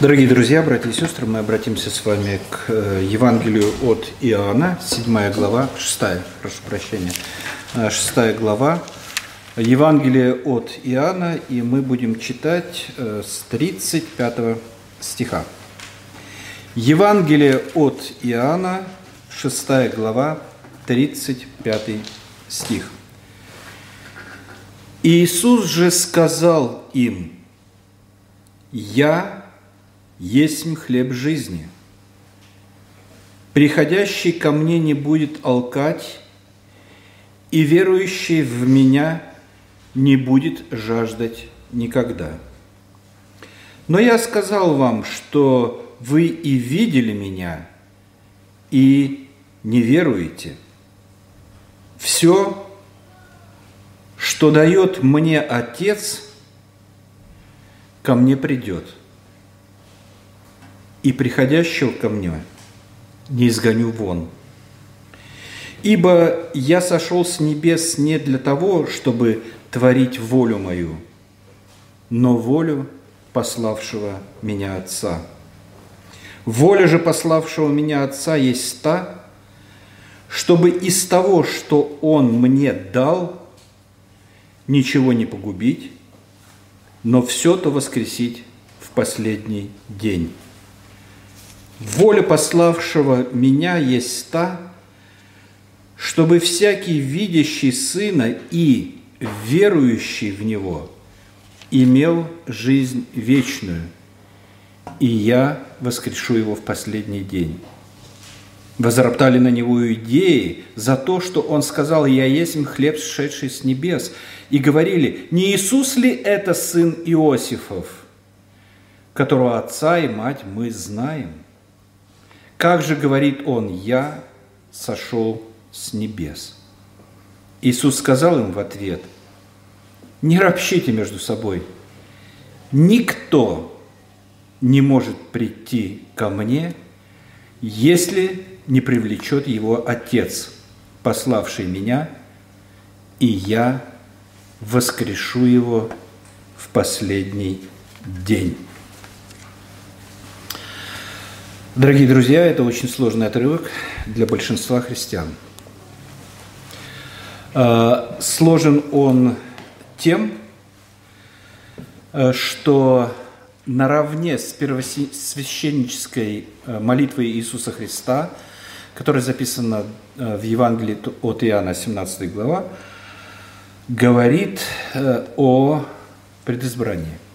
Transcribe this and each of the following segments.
Дорогие друзья, братья и сестры, мы обратимся с вами к э, Евангелию от Иоанна, 7 глава, 6, прошу прощения, 6 э, глава, Евангелие от Иоанна, и мы будем читать э, с 35 стиха. Евангелие от Иоанна, 6 глава, 35 стих. Иисус же сказал им, «Я есть хлеб жизни. Приходящий ко мне не будет алкать, и верующий в меня не будет жаждать никогда. Но я сказал вам, что вы и видели меня, и не веруете. Все, что дает мне Отец, ко мне придет – и приходящего ко мне не изгоню вон. Ибо я сошел с небес не для того, чтобы творить волю мою, но волю пославшего меня Отца. Воля же пославшего меня Отца есть та, чтобы из того, что Он мне дал, ничего не погубить, но все то воскресить в последний день. Воля пославшего меня есть та, чтобы всякий видящий Сына и верующий в Него имел жизнь вечную, и я воскрешу его в последний день. Возроптали на него идеи за то, что он сказал, «Я есть хлеб, сшедший с небес», и говорили, «Не Иисус ли это сын Иосифов, которого отца и мать мы знаем?» Как же говорит он, я сошел с небес? Иисус сказал им в ответ, не ропщите между собой. Никто не может прийти ко мне, если не привлечет его Отец, пославший меня, и я воскрешу его в последний день. Дорогие друзья, это очень сложный отрывок для большинства христиан. А, сложен он тем, э, что наравне с первосвященнической э, молитвой Иисуса Христа, которая записана э, в Евангелии от Иоанна, 17 глава, говорит о предизбрании –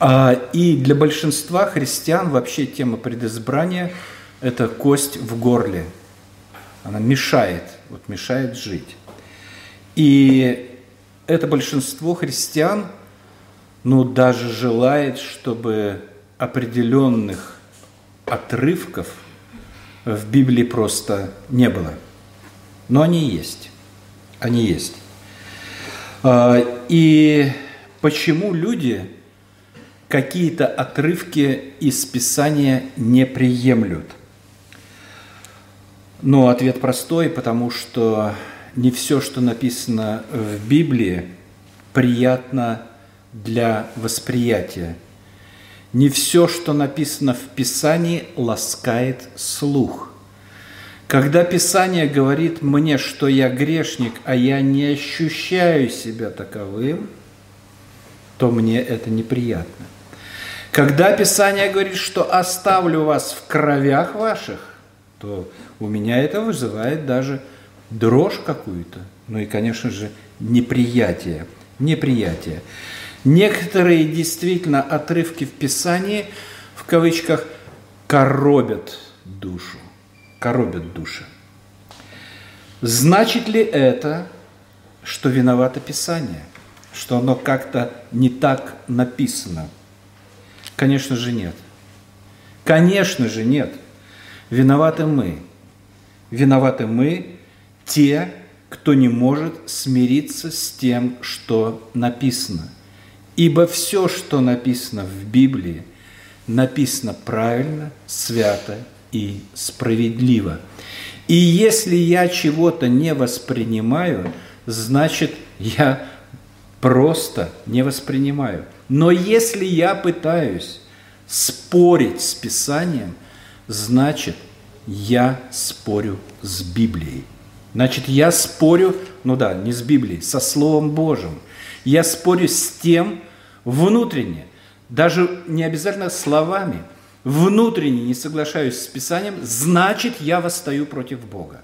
и для большинства христиан вообще тема предизбрания – это кость в горле. Она мешает, вот мешает жить. И это большинство христиан, ну, даже желает, чтобы определенных отрывков в Библии просто не было. Но они есть. Они есть. А, и почему люди какие-то отрывки из Писания не приемлют? Но ответ простой, потому что не все, что написано в Библии, приятно для восприятия. Не все, что написано в Писании, ласкает слух. Когда Писание говорит мне, что я грешник, а я не ощущаю себя таковым, то мне это неприятно – когда Писание говорит, что оставлю вас в кровях ваших, то у меня это вызывает даже дрожь какую-то. Ну и, конечно же, неприятие. Неприятие. Некоторые действительно отрывки в Писании, в кавычках, коробят душу. Коробят души. Значит ли это, что виновато Писание? Что оно как-то не так написано – Конечно же нет. Конечно же нет. Виноваты мы. Виноваты мы, те, кто не может смириться с тем, что написано. Ибо все, что написано в Библии, написано правильно, свято и справедливо. И если я чего-то не воспринимаю, значит, я просто не воспринимаю. Но если я пытаюсь спорить с Писанием, значит, я спорю с Библией. Значит, я спорю, ну да, не с Библией, со Словом Божьим. Я спорю с тем внутренне, даже не обязательно словами, внутренне не соглашаюсь с Писанием, значит, я восстаю против Бога.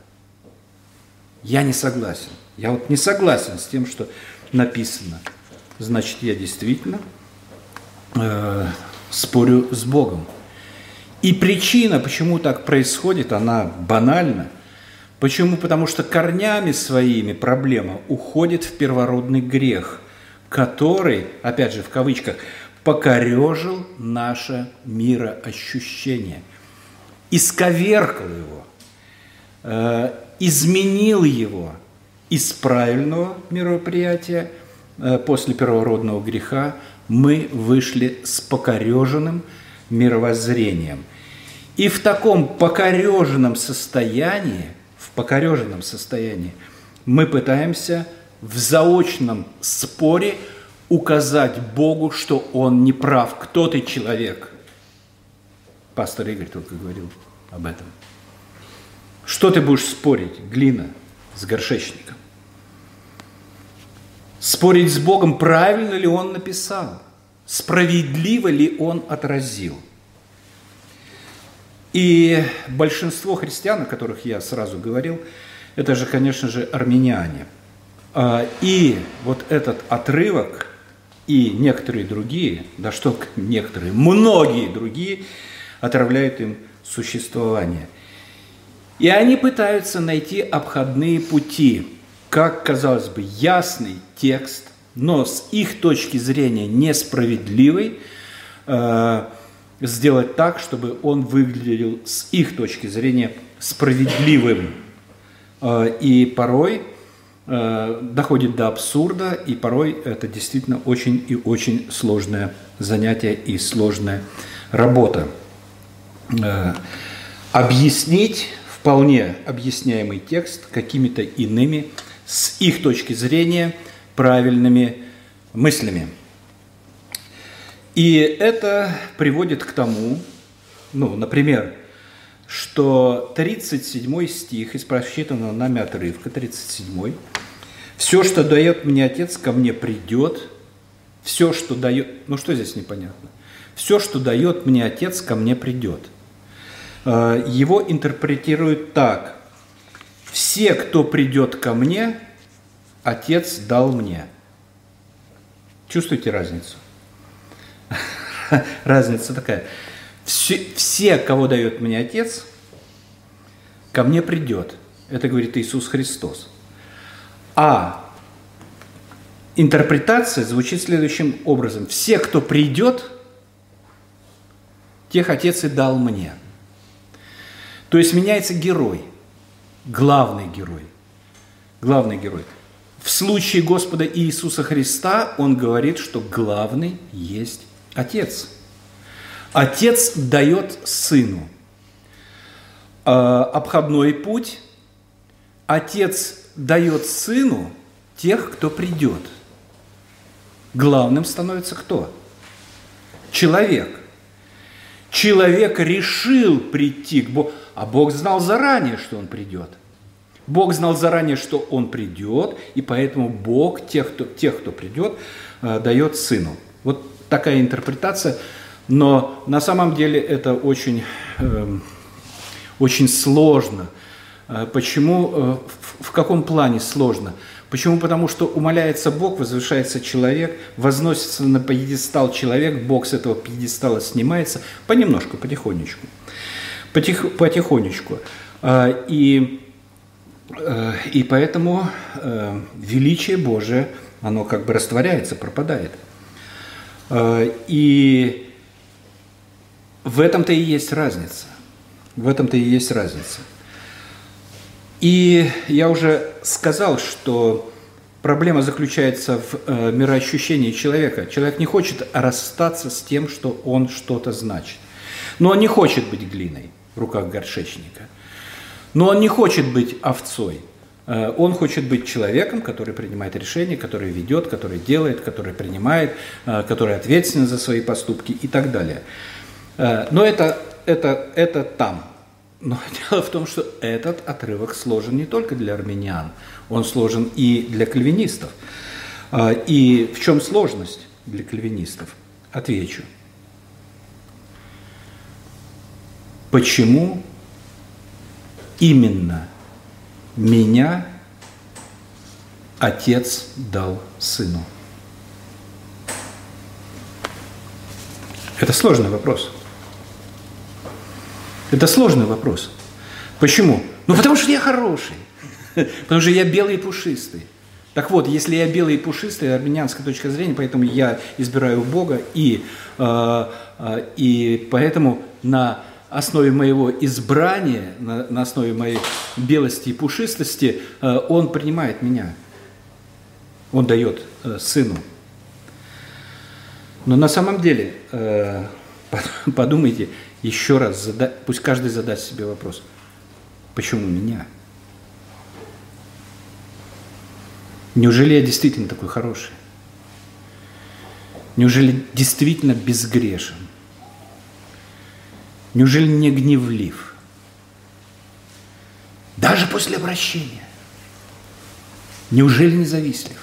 Я не согласен. Я вот не согласен с тем, что написано. Значит, я действительно э, спорю с Богом. И причина, почему так происходит, она банальна. Почему? Потому что корнями своими проблема уходит в первородный грех, который, опять же в кавычках, покорежил наше мироощущение, исковеркал его, э, изменил его из правильного мероприятия э, после первородного греха мы вышли с покореженным мировоззрением. И в таком покореженном состоянии, в покореженном состоянии, мы пытаемся в заочном споре указать Богу, что Он не прав. Кто ты, человек? Пастор Игорь только говорил об этом. Что ты будешь спорить, глина с горшечником? Спорить с Богом, правильно ли Он написал, справедливо ли Он отразил. И большинство христиан, о которых я сразу говорил, это же, конечно же, армяне. А, и вот этот отрывок и некоторые другие, да что некоторые, многие другие отравляют им существование. И они пытаются найти обходные пути, как, казалось бы, ясный текст, но с их точки зрения несправедливый, э, сделать так, чтобы он выглядел с их точки зрения справедливым. Э, и порой э, доходит до абсурда, и порой это действительно очень и очень сложное занятие и сложная работа. Объяснить вполне объясняемый текст какими-то иными, с их точки зрения, правильными мыслями. И это приводит к тому, ну, например, что 37 стих из прочитанного нами отрывка, 37, «Все, что дает мне Отец, ко мне придет, все, что дает...» Ну, что здесь непонятно? «Все, что дает мне Отец, ко мне придет». Э, его интерпретируют так. «Все, кто придет ко мне, Отец дал мне». Чувствуете разницу? Разница такая. Все, все, кого дает мне Отец, ко мне придет. Это говорит Иисус Христос. А интерпретация звучит следующим образом. Все, кто придет, тех Отец и дал мне – то есть меняется герой, главный герой. Главный герой. В случае Господа Иисуса Христа он говорит, что главный есть Отец. Отец дает Сыну а, обходной путь. Отец дает Сыну тех, кто придет. Главным становится кто? Человек. Человек решил прийти к Богу. А Бог знал заранее, что он придет. Бог знал заранее, что он придет, и поэтому Бог тех, кто, тех, кто придет, э, дает сыну. Вот такая интерпретация. Но на самом деле это очень, эм, очень сложно. Э, почему? Э, в каком плане сложно? Почему? Потому что умоляется Бог, возвышается человек, возносится на пьедестал человек, Бог с этого пьедестала снимается понемножку, потихонечку потих, потихонечку. И, и поэтому э, величие Божие, оно как бы растворяется, пропадает. А, и в этом-то и есть разница. В этом-то и есть разница. И я уже сказал, что проблема заключается в э, мироощущении человека. Человек не хочет расстаться с тем, что он что-то значит. Но он не хочет быть глиной в руках горшечника. Но он не хочет быть овцой, Э, он хочет быть человеком, который принимает решения, который ведет, который делает, который принимает, э, который ответственен за свои поступки и так далее. Э, но это, это, это там. Но дело в том, что этот отрывок сложен не только для армян, он сложен и для кальвинистов. И в чем сложность для кальвинистов? Отвечу. Почему именно меня Отец дал Сыну? Это сложный вопрос. Это сложный вопрос. Почему? Ну, потому что я хороший. Потому что я белый и пушистый. Так вот, если я белый и пушистый, армянская точка зрения, поэтому я избираю Бога, и, э, э, и поэтому на основе моего избрания, на, на основе моей белости и пушистости, э, Он принимает меня. Он дает э, Сыну. Но на самом деле, э, подумайте еще раз, зада, пусть каждый задаст себе вопрос, почему меня? Неужели я действительно такой хороший? Неужели действительно безгрешен? Неужели не гневлив? Даже после обращения. Неужели не завистлив?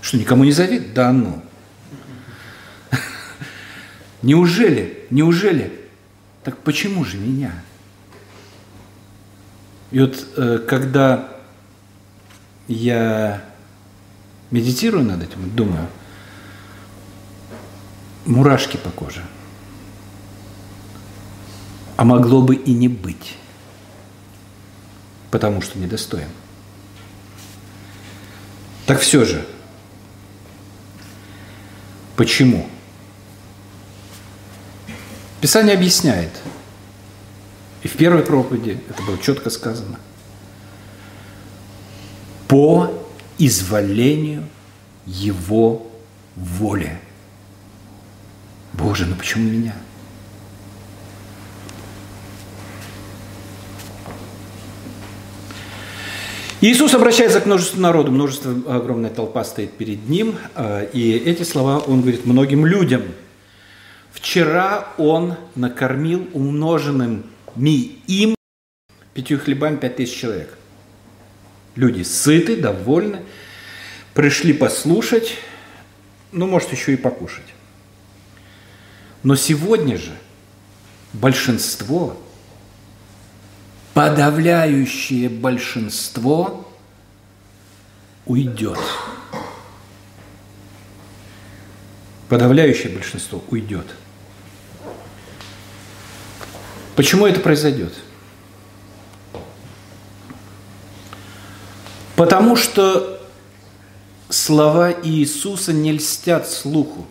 Что, никому не завидует? Да ну. Неужели, неужели? Так почему же меня? И вот э, когда я медитирую над этим, думаю, мурашки по коже – а могло бы и не быть, потому что недостоин. Так все же, почему? Писание объясняет, и в первой проповеди это было четко сказано, по изволению Его воли. Боже, ну почему меня? Иисус обращается к множеству народу, множество, огромная толпа стоит перед ним, э, и эти слова он говорит многим людям. Вчера он накормил умноженным ми им пятью хлебами пять тысяч человек. Люди сыты, довольны, пришли послушать, ну, может, еще и покушать. Но сегодня же большинство подавляющее большинство уйдет. Подавляющее большинство уйдет. Почему это произойдет? Потому что слова Иисуса не льстят слуху.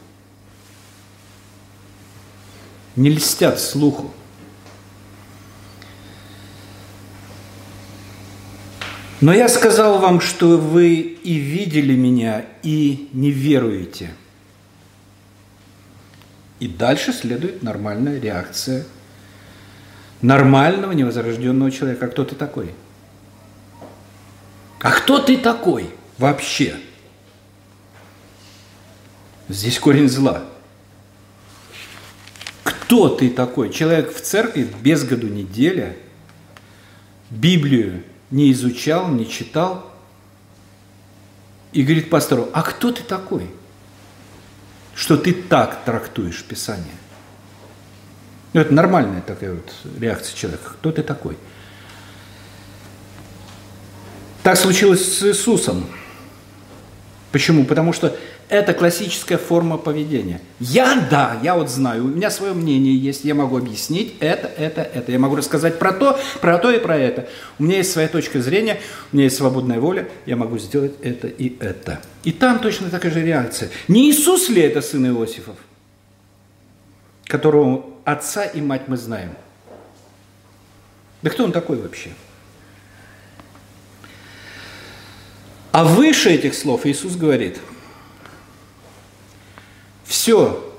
Не льстят слуху. Но я сказал вам, что вы и видели меня, и не веруете. И дальше следует нормальная реакция нормального невозрожденного человека. А кто ты такой? А кто ты такой вообще? Здесь корень зла. Кто ты такой? Человек в церкви без году неделя, Библию не изучал, не читал. И говорит пастору, а кто ты такой, что ты так трактуешь Писание? Ну, это нормальная такая вот реакция человека. Кто ты такой? Так случилось с Иисусом. Почему? Потому что это классическая форма поведения. Я, да, я вот знаю, у меня свое мнение есть, я могу объяснить это, это, это. Я могу рассказать про то, про то и про это. У меня есть своя точка зрения, у меня есть свободная воля, я могу сделать это и это. И там точно такая же реакция. Не Иисус ли это сын Иосифов, которого отца и мать мы знаем? Да кто он такой вообще? А выше этих слов Иисус говорит – все,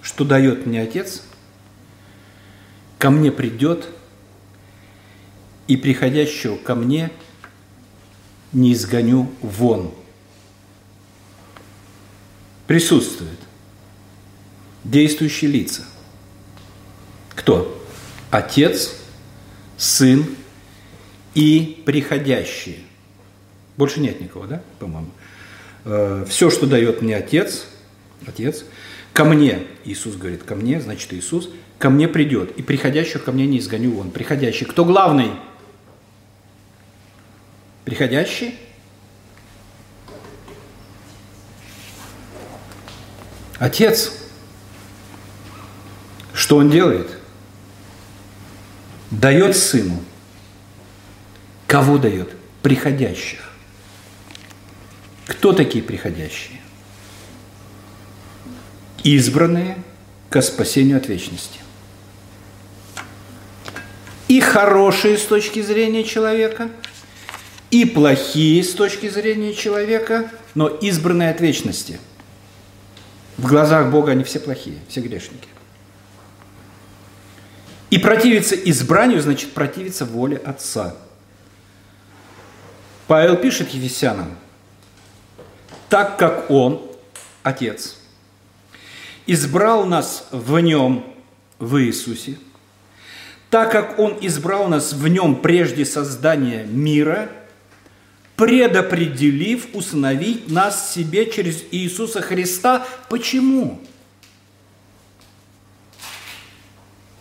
что дает мне Отец, ко мне придет, и приходящего ко мне не изгоню вон. Присутствует действующие лица. Кто? Отец, Сын и приходящие. Больше нет никого, да, по-моему? Э, Все, что дает мне Отец, Отец, ко мне, Иисус говорит, ко мне, значит Иисус, ко мне придет, и приходящих ко мне не изгоню вон. Приходящий. Кто главный? Приходящий? Отец. Что он делает? Дает сыну. Кого дает? Приходящих. Кто такие приходящие? Избранные ко спасению от вечности. И хорошие с точки зрения человека, и плохие с точки зрения человека, но избранные от вечности. В глазах Бога они все плохие, все грешники. И противиться избранию значит противиться воле Отца. Павел пишет Ефесянам, так как Он, Отец, избрал нас в Нем, в Иисусе, так как Он избрал нас в Нем прежде создания мира, предопределив усыновить нас себе через Иисуса Христа. Почему?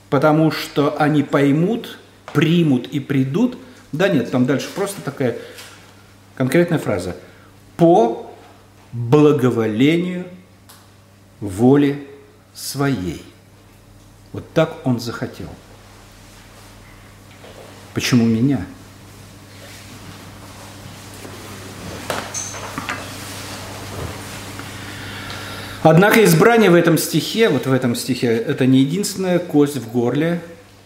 Потому что они поймут, примут и придут. Да нет, там дальше просто такая конкретная фраза. По благоволению воли своей. Вот так он захотел. Почему меня? Однако избрание в этом стихе, вот в этом стихе, это не единственная кость в горле,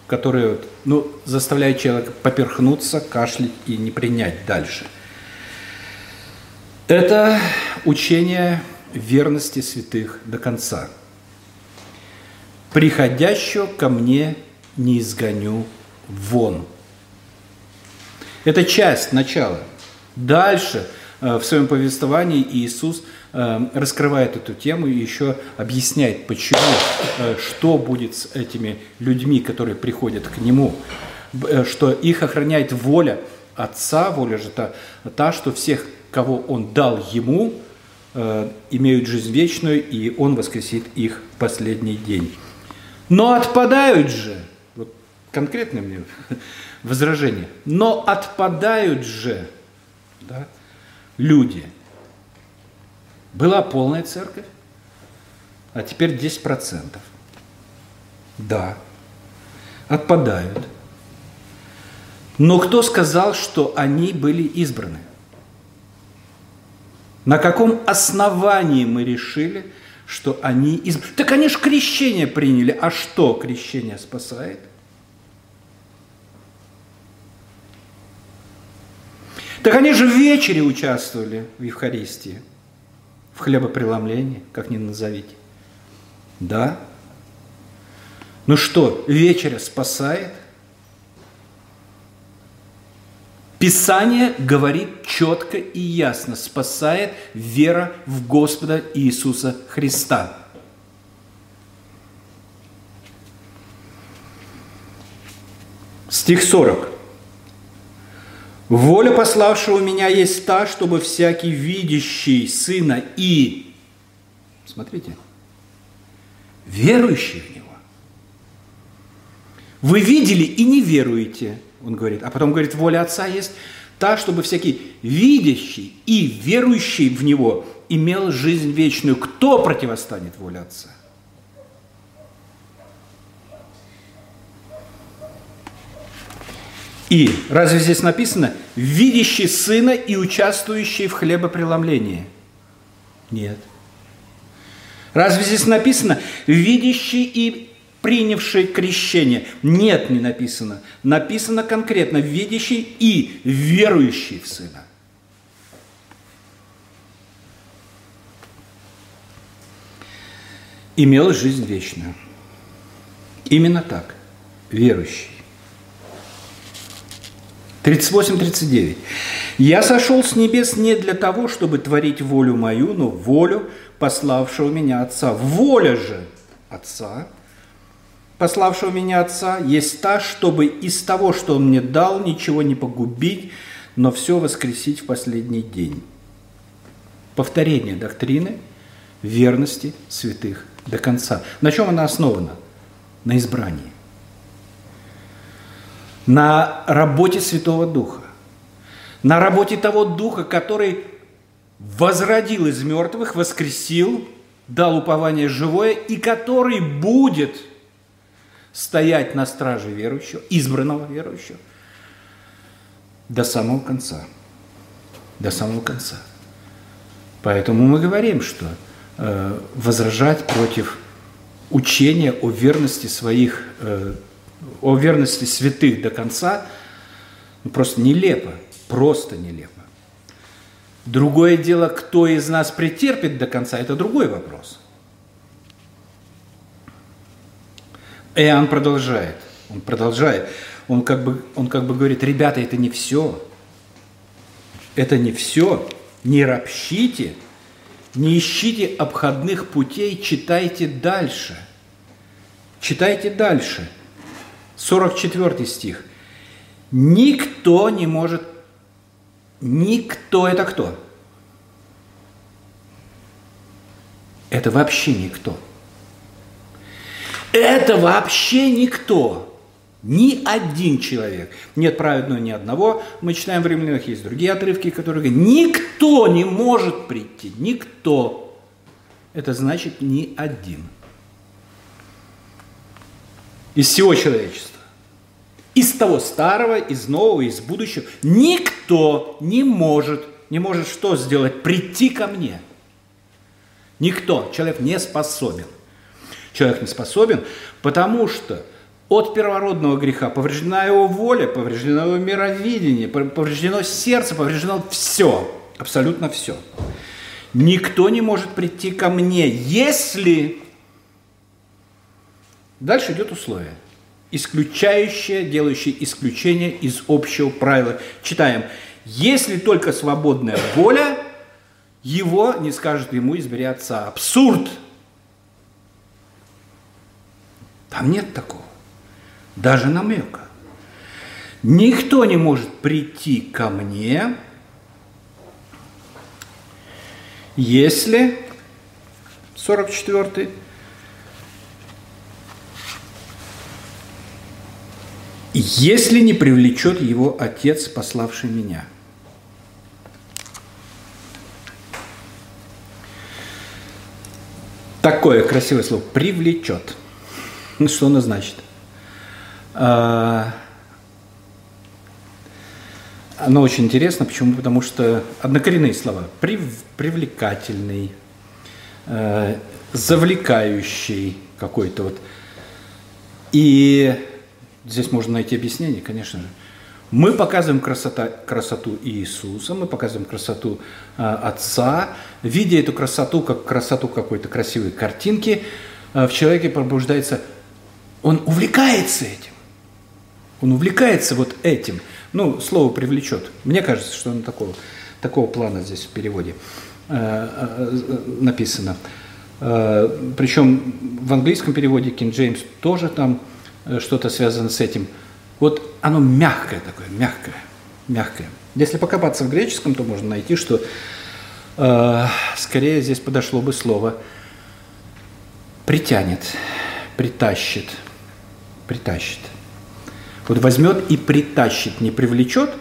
которая ну, заставляет человека поперхнуться, кашлять и не принять дальше. Это учение верности святых до конца. «Приходящего ко мне не изгоню вон». Это часть начала. Дальше э, в своем повествовании Иисус э, раскрывает эту тему и еще объясняет, почему, э, что будет с этими людьми, которые приходят к Нему, что их охраняет воля Отца, воля же та, та что всех, кого Он дал Ему, имеют жизнь вечную, и Он воскресит их в последний день. Но отпадают же, вот конкретно мне возражение. Но отпадают же да, люди. Была полная церковь, а теперь 10%. Да, отпадают. Но кто сказал, что они были избраны? На каком основании мы решили, что они? Так они же крещение приняли. А что крещение спасает? – Так они же в вечере участвовали в Евхаристии, в хлебопреломлении, как ни назовите. Да. Ну что, вечеря спасает? Писание говорит четко и ясно, спасает вера в Господа Иисуса Христа. Стих 40. Воля пославшего меня есть та, чтобы всякий видящий Сына и, смотрите, верующий в Него. Вы видели и не веруете, он говорит. А потом говорит, воля Отца есть та, чтобы всякий видящий и верующий в Него имел жизнь вечную. Кто противостанет воле Отца? И разве здесь написано «видящий сына и участвующий в хлебопреломлении»? Нет. Разве здесь написано «видящий и принявший крещение»? Нет, не написано. Написано конкретно «видящий и верующий в сына». Имел жизнь вечную. Именно так, верующий. 38-39. «Я сошел с небес не для того, чтобы творить волю мою, но волю пославшего меня Отца. Воля же Отца, пославшего меня Отца, есть та, чтобы из того, что Он мне дал, ничего не погубить, но все воскресить в последний день». Повторение доктрины верности святых до конца. На чем она основана? На избрании на работе Святого Духа, на работе того Духа, который возродил из мертвых, воскресил, дал упование живое и который будет стоять на страже верующего, избранного верующего, до самого конца. До самого конца. Поэтому мы говорим, что э, возражать против учения о верности своих э, о верности святых до конца ну, просто нелепо, просто нелепо. Другое дело, кто из нас претерпит до конца, это другой вопрос. Иоанн продолжает, он продолжает, он как бы, он как бы говорит, ребята, это не все, это не все, не ропщите, не ищите обходных путей, читайте дальше, читайте дальше – 44 стих. Никто не может, никто это кто? Это вообще никто. Это вообще никто. Ни один человек. Нет праведного ни одного. Мы читаем в римлянах, есть другие отрывки, которые говорят, никто не может прийти. Никто. Это значит ни один из всего человечества. Из того старого, из нового, из будущего. Никто не может, не может что сделать? Прийти ко мне. Никто. Человек не способен. Человек не способен, потому что от первородного греха повреждена его воля, повреждено его мировидение, повреждено сердце, повреждено все, абсолютно все. Никто не может прийти ко мне, если Дальше идет условие, исключающее, делающее исключение из общего правила. Читаем. Если только свободная воля, его не скажет ему избери отца. Абсурд! Там нет такого. Даже намека. Никто не может прийти ко мне, если, 44 если не привлечет его Отец, пославший меня. Такое красивое слово «привлечет». Ну, что оно значит? А, оно очень интересно. Почему? Потому что однокоренные слова. Прив, привлекательный, э, завлекающий какой-то вот. И Здесь можно найти объяснение, конечно же. Мы показываем красота, красоту Иисуса, мы показываем красоту э, Отца, видя эту красоту как красоту какой-то красивой картинки, э, в человеке пробуждается, он увлекается этим. Он увлекается вот этим. Ну, слово привлечет. Мне кажется, что оно такого, такого плана здесь в переводе э, э, написано. Э, причем в английском переводе King James тоже там что-то связано с этим. Вот оно мягкое такое, мягкое, мягкое. Если покопаться в греческом, то можно найти, что э, скорее здесь подошло бы слово притянет, притащит, притащит. Вот возьмет и притащит, не привлечет,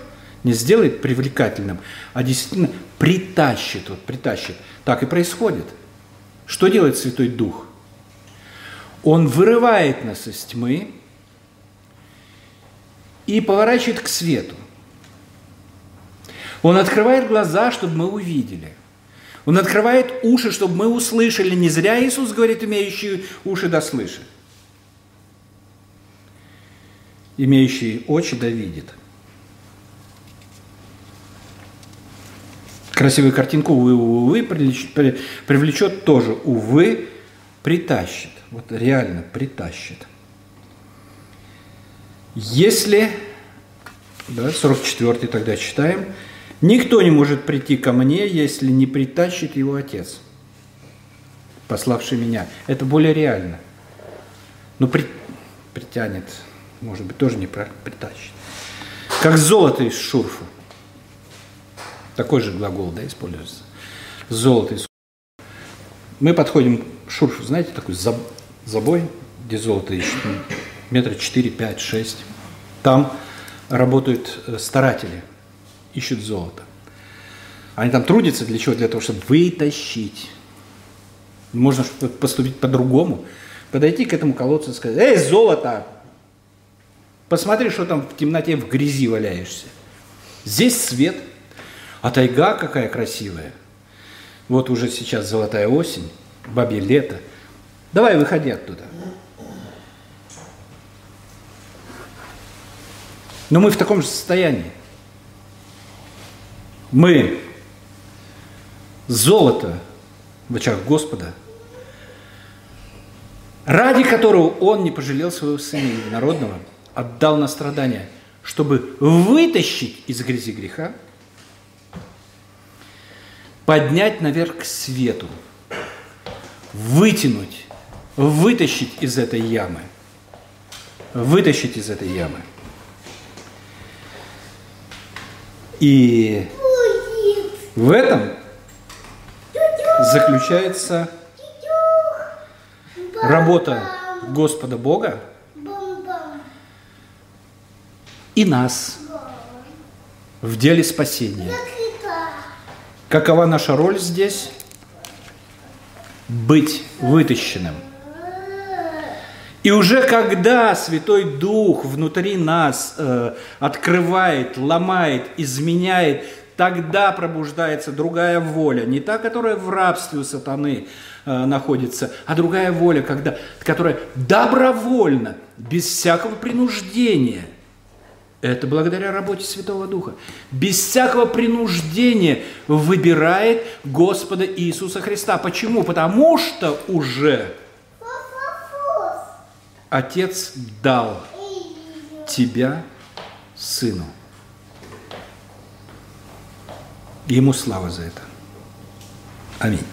не сделает привлекательным, а действительно притащит, вот притащит. Так и происходит. Что делает Святой Дух? Он вырывает нас из тьмы и поворачивает к свету. Он открывает глаза, чтобы мы увидели. Он открывает уши, чтобы мы услышали. Не зря Иисус говорит, имеющие уши да слышат. Имеющий очи да видит. Красивую картинку, увы, увы, привлечет тоже, увы, притащит. Вот реально притащит. Если да, 44 тогда читаем. «Никто не может прийти ко мне, если не притащит его Отец, пославший меня». Это более реально. Ну, при, притянет, может быть, тоже не притащит. Как золото из шурфа. Такой же глагол, да, используется. Золото из Мы подходим к шурфу, знаете, такой забой, где золото ищут, метра 4, 5, 6. Там работают э, старатели, ищут золото. Они там трудятся для чего? Для того, чтобы вытащить. Можно поступить по-другому. Подойти к этому колодцу и сказать, эй, золото, посмотри, что там в темноте, в грязи валяешься. Здесь свет, а тайга какая красивая. Вот уже сейчас золотая осень, бабье лето. Давай, выходи оттуда. Но мы в таком же состоянии. Мы золото в очах Господа, ради которого Он не пожалел своего Сына Народного, отдал на страдания, чтобы вытащить из грязи греха, поднять наверх к свету, вытянуть, вытащить из этой ямы, вытащить из этой ямы – И в этом заключается работа Господа Бога и нас в деле спасения. Какова наша роль здесь? Быть вытащенным – и уже когда Святой Дух внутри нас э, открывает, ломает, изменяет, тогда пробуждается другая воля, не та, которая в рабстве у сатаны э, находится, а другая воля, когда, которая добровольно, без всякого принуждения, это благодаря работе Святого Духа, без всякого принуждения выбирает Господа Иисуса Христа. Почему? Потому что уже Отец дал тебя сыну. Ему слава за это. Аминь.